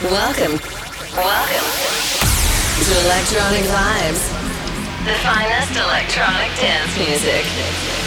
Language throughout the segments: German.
Welcome. Welcome to Electronic Vibes, the finest electronic dance music.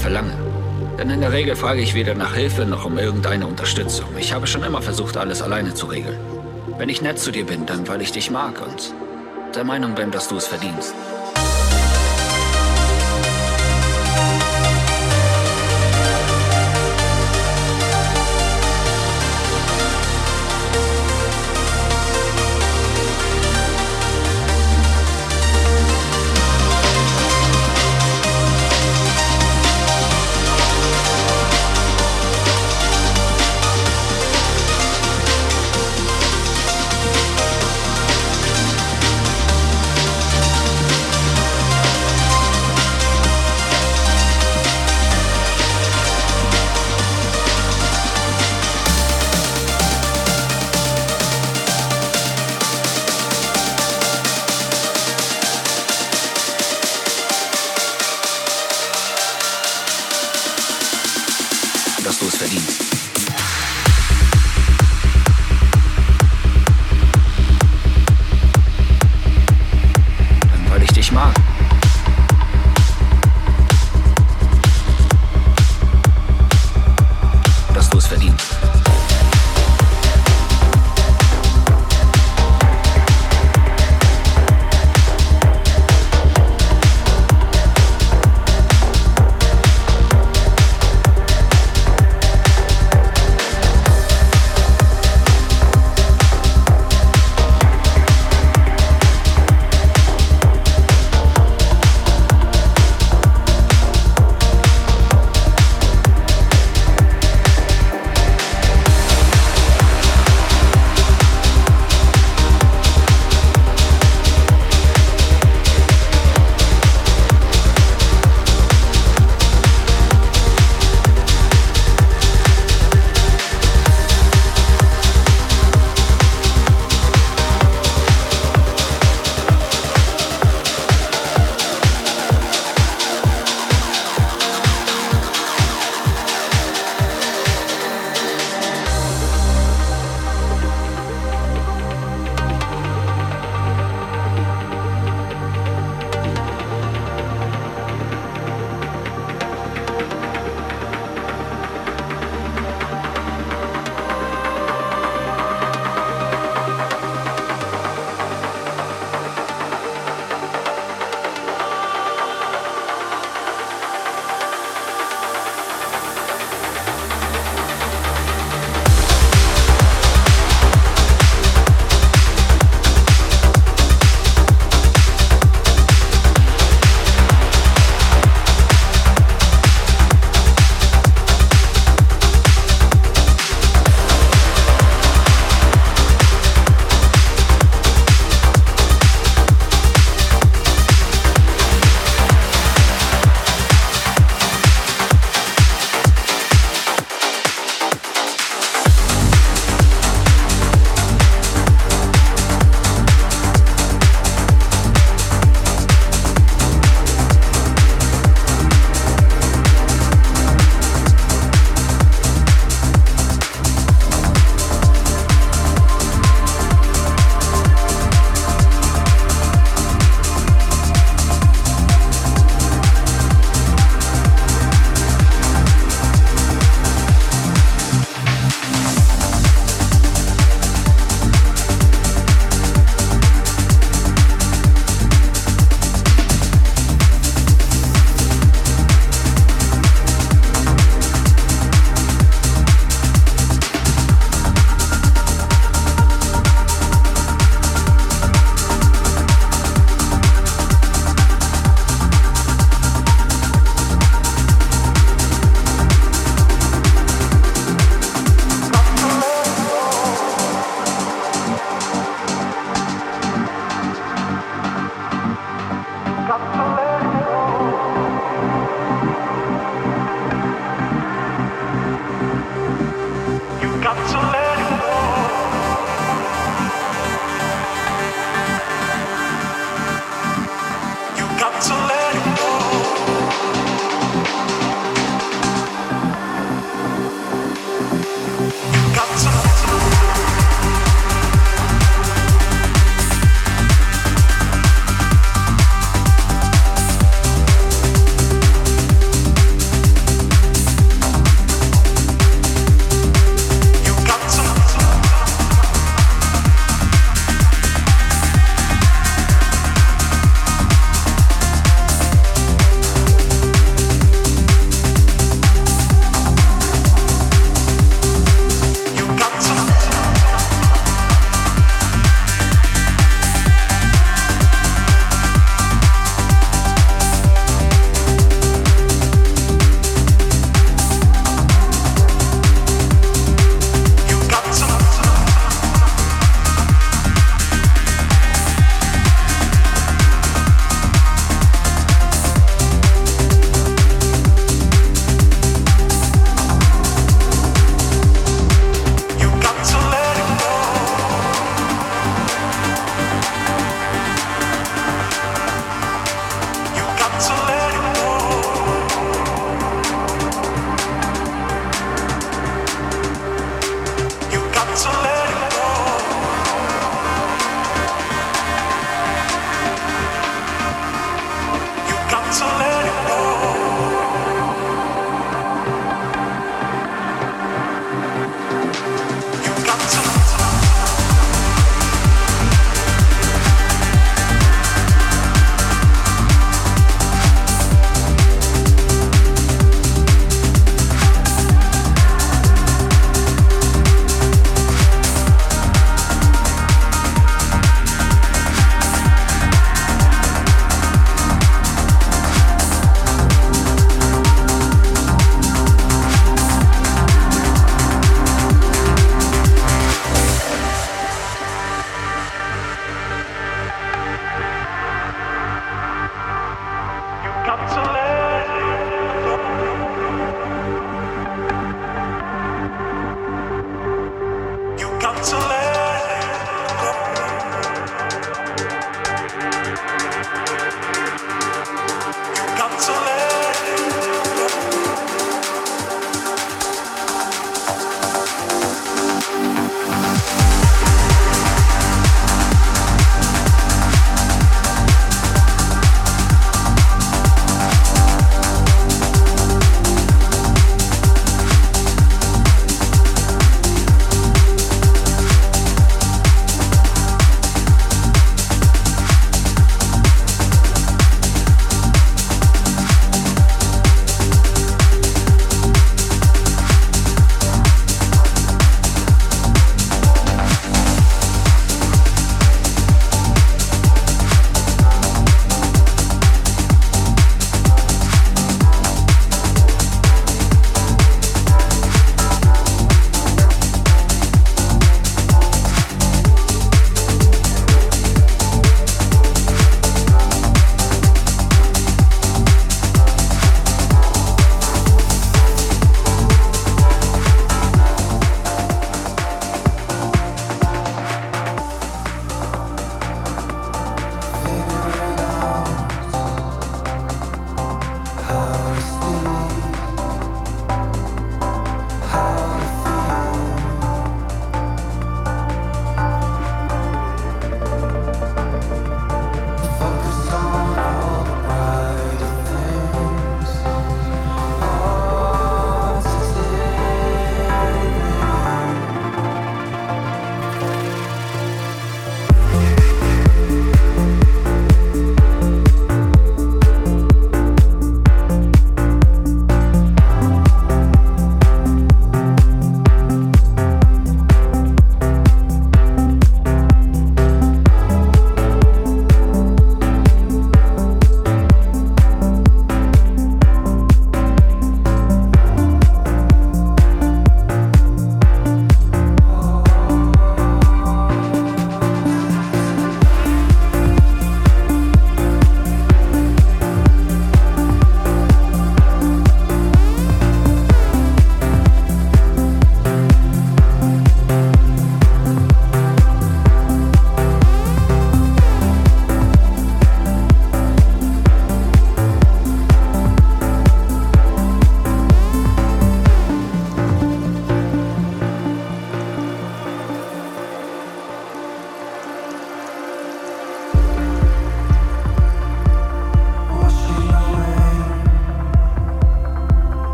Verlange. Denn in der Regel frage ich weder nach Hilfe noch um irgendeine Unterstützung. Ich habe schon immer versucht, alles alleine zu regeln. Wenn ich nett zu dir bin, dann weil ich dich mag und der Meinung bin, dass du es verdienst.